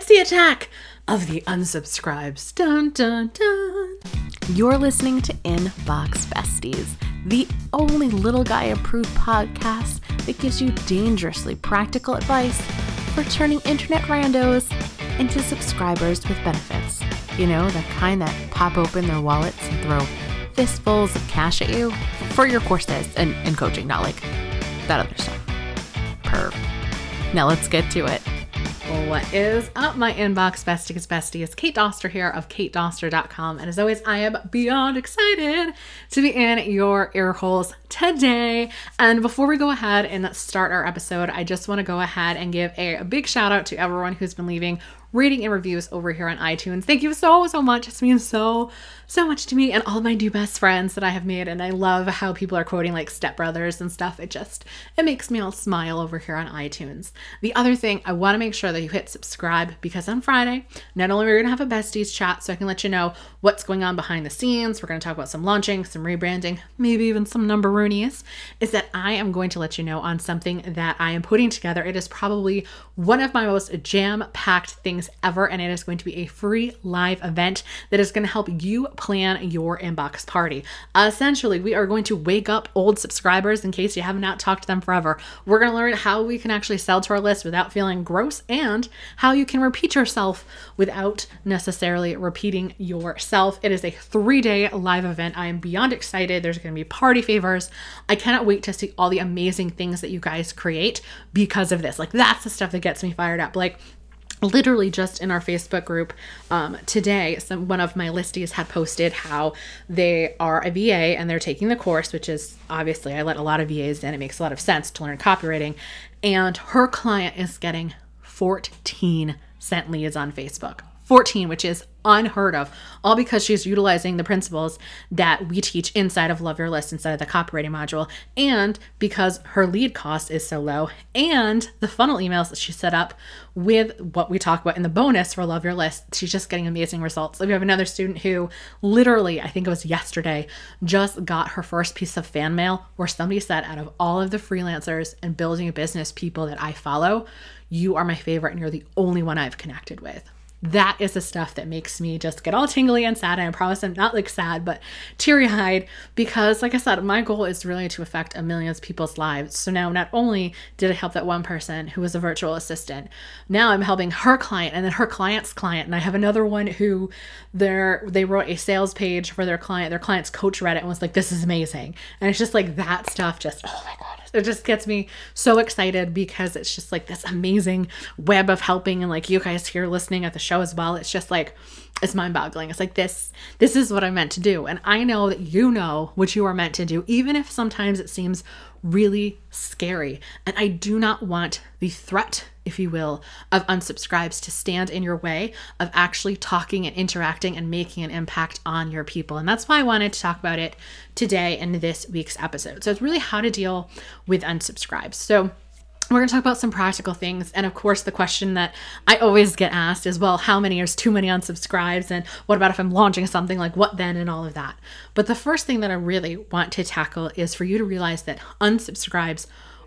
It's the attack of the unsubscribes. Dun dun dun. You're listening to Inbox Besties, the only little guy approved podcast that gives you dangerously practical advice for turning internet randos into subscribers with benefits. You know, the kind that pop open their wallets and throw fistfuls of cash at you for your courses and, and coaching, not like that other stuff. Perv. Now let's get to it. What is up, my inbox besties? Besties, Kate Doster here of katedoster.com. And as always, I am beyond excited to be in your ear holes today. And before we go ahead and start our episode, I just want to go ahead and give a, a big shout out to everyone who's been leaving rating and reviews over here on iTunes. Thank you so, so much. It's means so, so much to me and all my new best friends that I have made. And I love how people are quoting like stepbrothers and stuff. It just, it makes me all smile over here on iTunes. The other thing, I want to make sure that you hit subscribe because on Friday, not only are we going to have a besties chat so I can let you know what's going on behind the scenes, we're going to talk about some launching, some rebranding, maybe even some number roonies, is that I am going to let you know on something that I am putting together. It is probably one of my most jam packed things ever, and it is going to be a free live event that is going to help you plan your inbox party. essentially, we are going to wake up old subscribers in case you have not talked to them forever. We're going to learn how we can actually sell to our list without feeling gross and how you can repeat yourself without necessarily repeating yourself. It is a three day live event. I am beyond excited. There's going to be party favors. I cannot wait to see all the amazing things that you guys create because of this. Like, that's the stuff that gets me fired up. Like, literally just in our facebook group um, today some one of my listies had posted how they are a va and they're taking the course which is obviously i let a lot of vas in. It makes a lot of sense to learn copywriting. And her client is getting 14 cent leads on facebook. 14 which is unheard of, all because she's utilizing the principles that we teach inside of Love Your List, inside of the copywriting module, and because her lead cost is so low, and the funnel emails that she set up with what we talk about in the bonus for Love Your List, she's just getting amazing results. we have another student who literally, I think it was yesterday, just got her first piece of fan mail where somebody said, out of all of the freelancers and building a business people that I follow, you are my favorite and you're the only one I've connected with that is the stuff that makes me just get all tingly and sad. And I promise I'm not like sad, but teary eyed because, like I said, my goal is really to affect a million people's lives. So now, not only did I help that one person who was a virtual assistant, now I'm helping her client and then her client's client. And I have another one who they they wrote a sales page for their client. Their client's coach read it and was like, "This is amazing." And it's just like that stuff. Just oh my god it just gets me so excited because it's just like this amazing web of helping and like you guys here listening at the show as well. It's just like it's mind-boggling. It's like this this is what i'm meant to do. And i know that you know what you are meant to do even if sometimes it seems really scary and i do not want the threat if you will, of unsubscribes to stand in your way of actually talking and interacting and making an impact on your people. And that's why I wanted to talk about it today in this week's episode. So it's really how to deal with unsubscribes. So we're going to talk about some practical things. And of course, the question that I always get asked is well, how many is too many unsubscribes? And what about if I'm launching something like what then and all of that? But the first thing that I really want to tackle is for you to realize that unsubscribes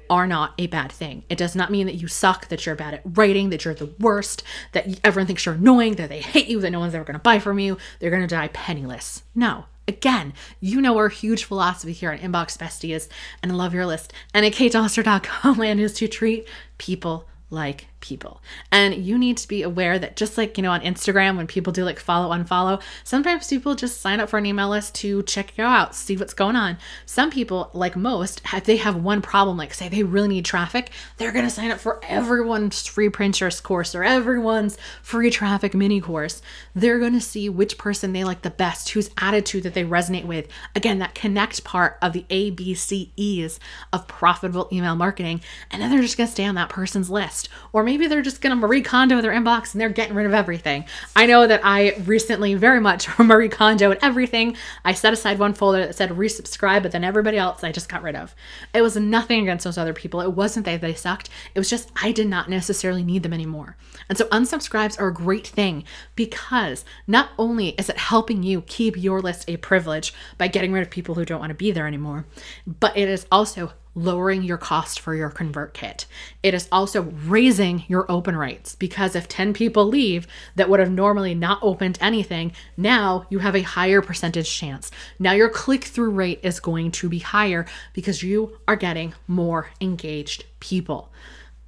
are not a bad thing. It does not mean that you suck, that you're bad at writing, that you're the worst, that everyone thinks you're annoying, that they hate you, that no one's ever going to buy from you, they're going to die penniless. No. Again, you know our huge philosophy here on Inbox Besties and Love Your List. And at katedoster.com and is to treat people like people. And you need to be aware that just like, you know, on Instagram, when people do like follow, unfollow, sometimes people just sign up for an email list to check you out, see what's going on. Some people, like most, if they have one problem, like say they really need traffic, they're going to sign up for everyone's free Pinterest course or everyone's free traffic mini course. They're going to see which person they like the best, whose attitude that they resonate with. Again, that connect part of the ABCEs of profitable email marketing. And then they're just going to stay on that person's list. Or maybe maybe they're just going to Marie Kondo their inbox and they're getting rid of everything. I know that I recently very much Marie Kondoed everything. I set aside one folder that said resubscribe, but then everybody else I just got rid of. It was nothing against those other people. It wasn't that they sucked. It was just I did not necessarily need them anymore. And so unsubscribes are a great thing because not only is it helping you keep your list a privilege by getting rid of people who don't want to be there anymore, but it is also lowering your cost for your ConvertKit. It is also raising your open rates because if 10 people leave that would have normally not opened anything, now you have a higher percentage chance. Now your click through rate is going to be higher because you are getting more engaged people.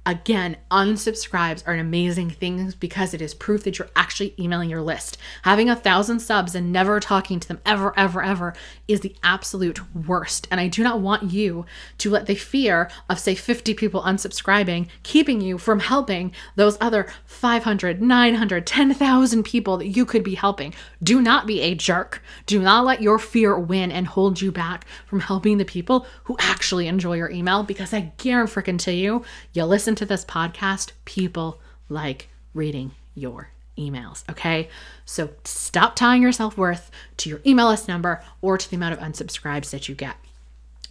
Again, unsubscribes are an amazing thing because it is proof that you're actually emailing your list. Having a thousand subs and never talking to them ever, ever, ever is the absolute worst. And I do not want you to let the fear of, say, 50 people unsubscribing keeping you from helping those other 500, 900, 10,000 people that you could be helping. Do not be a jerk. Do not let your fear win and hold you back from helping the people who actually enjoy your email because I guarantee you, you to this podcast, people like reading your emails. Okay. So stop tying your self worth to your email list number or to the amount of unsubscribes that you get.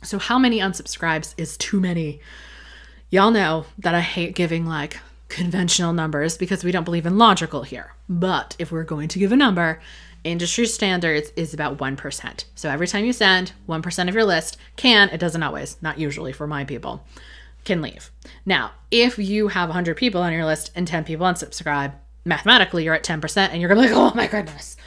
So, how many unsubscribes is too many? Y'all know that I hate giving like conventional numbers because we don't believe in logical here. But if we're going to give a number, industry standards is about 1%. So every time you send, 1% of your list can, it doesn't always, not usually for my people, can leave. Now, if you have 100 people on your list and 10 people unsubscribe, mathematically you're at 10% and you're going to be like, oh my goodness.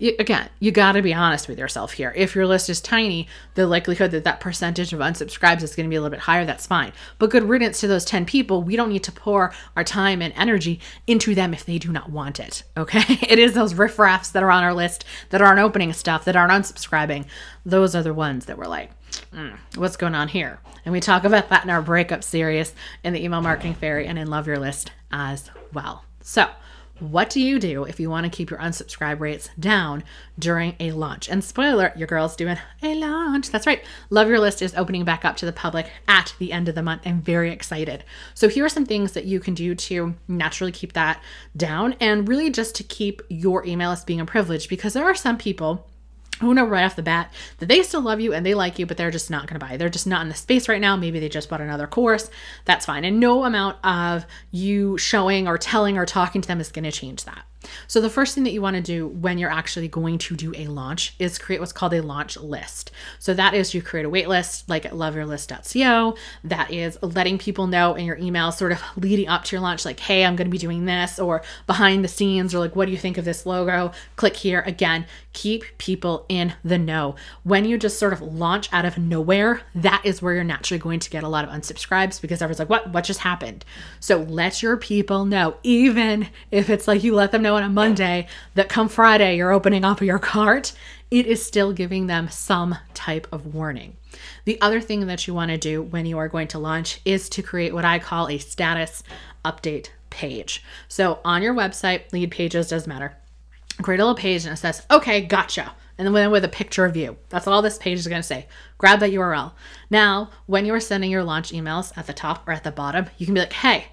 You, again, you got to be honest with yourself here. If your list is tiny, the likelihood that that percentage of unsubscribes is going to be a little bit higher, that's fine. But good riddance to those 10 people. We don't need to pour our time and energy into them if they do not want it. Okay. It is those riffraffs that are on our list that aren't opening stuff, that aren't unsubscribing. Those are the ones that we're like, mm, what's going on here? And we talk about that in our breakup series in the email marketing fairy and in Love Your List as well. So, what do you do if you want to keep your unsubscribe rates down during a launch? And spoiler, your girl's doing a launch. That's right. Love Your List is opening back up to the public at the end of the month. I'm very excited. So, here are some things that you can do to naturally keep that down and really just to keep your email list being a privilege because there are some people who know right off the bat that they still love you and they like you, but they're just not going to buy. They're just not in the space right now. Maybe they just bought another course. That's fine. And no amount of you showing or telling or talking to them is going to change that. So, the first thing that you want to do when you're actually going to do a launch is create what's called a launch list. So, that is you create a wait list like at loveyourlist.co. That is letting people know in your email, sort of leading up to your launch, like, hey, I'm going to be doing this, or behind the scenes, or like, what do you think of this logo? Click here. Again, keep people in the know. When you just sort of launch out of nowhere, that is where you're naturally going to get a lot of unsubscribes because everyone's like, what? What just happened? So, let your people know, even if it's like you let them know know on a Monday that come Friday you're opening up your cart, it is still giving them some type of warning. The other thing that you want to do when you are going to launch is to create what I call a status update page. So on your website, Leadpages doesn't matter. Create a little page and it says, okay, gotcha. And then with a picture of you. That's all this page is going to say. Grab that URL. Now, when you are sending your launch emails at the top or at the bottom, you can be like, hey,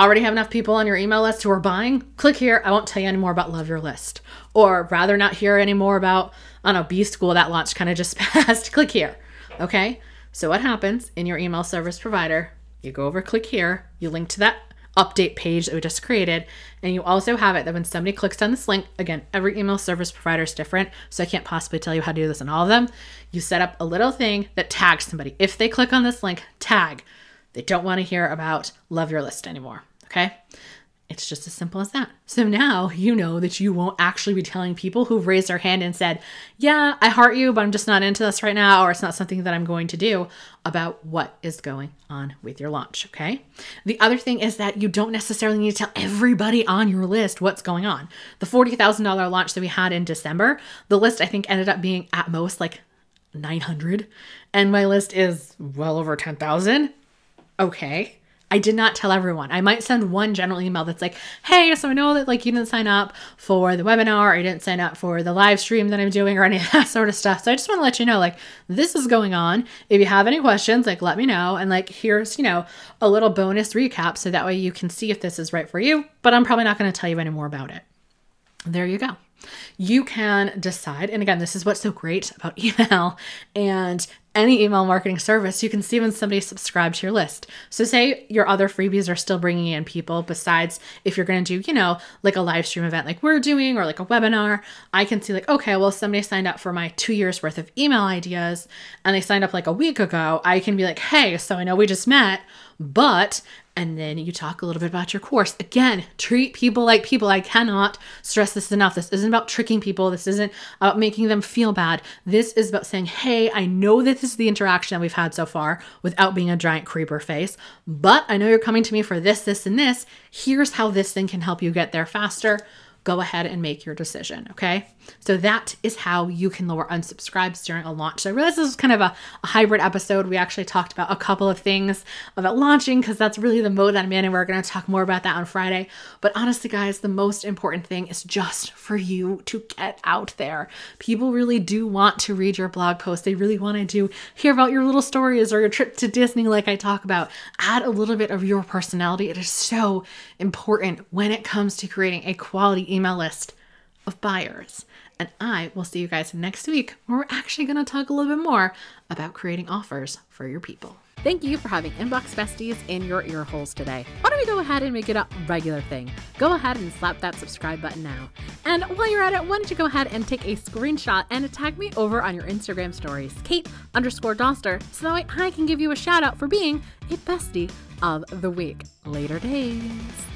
already have enough people on your email list who are buying, click here. I won't tell you any more about Love Your List. Or rather not hear any more about, I don't know, B School that launch kind of just passed. click here. Okay? So what happens in your email service provider? You go over, click here, you link to that update page that we just created. And you also have it that when somebody clicks on this link, again, every email service provider is different. So I can't possibly tell you how to do this in all of them. You set up a little thing that tags somebody. If they click on this link, tag they don't want to hear about Love Your List anymore. Okay? It's just as simple as that. So now you know that you won't actually be telling people who've raised their hand and said, Yeah, I heart you, but I'm just not into this right now, or it's not something that I'm going to do about what is going on with your launch. Okay. The other thing is that you don't necessarily need to tell everybody on your list what's going on. The $40,000 launch that we had in December, the list I think ended up being at most like 900, and my list is well over 10,000 okay. I did not tell everyone. I might send one general email that's like, hey, so I know that like you didn't sign up for the webinar or you didn't sign up for the live stream that I'm doing or any of that sort of stuff. So I just want to let you know, like, this is going on. If you have any questions, like let me know. And like here's, you know, a little bonus recap so that way you can see if this is right for you. But I'm probably not going to tell you any more about it. There you go you can decide and again this is what's so great about email and any email marketing service, you can see when somebody subscribed to your list. So, say your other freebies are still bringing in people, besides if you're going to do, you know, like a live stream event like we're doing or like a webinar, I can see, like, okay, well, somebody signed up for my two years worth of email ideas and they signed up like a week ago. I can be like, hey, so I know we just met, but and then you talk a little bit about your course. Again, treat people like people. I cannot stress this enough. This isn't about tricking people. This isn't about making them feel bad. This is about saying, hey, I know this is the interaction that we've had so far without being a giant creeper face, but I know you're coming to me for this, this, and this. Here's how this thing can help you get there faster go ahead and make your decision. Okay. So that is how you can lower unsubscribes during a launch. So I realize this is kind of a, a hybrid episode. We actually talked about a couple of things about launching because that's really the mode that I'm in, and we're going to talk more about that on Friday. But honestly, guys, the most important thing is just for you to get out there. People really do want to read your blog post. They really want to hear about your little stories or your trip to Disney, like I talk about. Add a little bit of your personality. It is so important when it comes to creating a quality email list of buyers. And I will see you guys next week where we're actually going to talk a little bit more about creating offers for your people. Thank you for having Inbox Besties in your ear holes today. Why don't we go ahead and make it a regular thing? Go ahead and slap that subscribe button now. And while you're at it, why don't you go ahead and take a screenshot and tag me over on your Instagram stories, Kate underscore Doster, so that way I can give you a shout out for being a bestie of the week. Later days.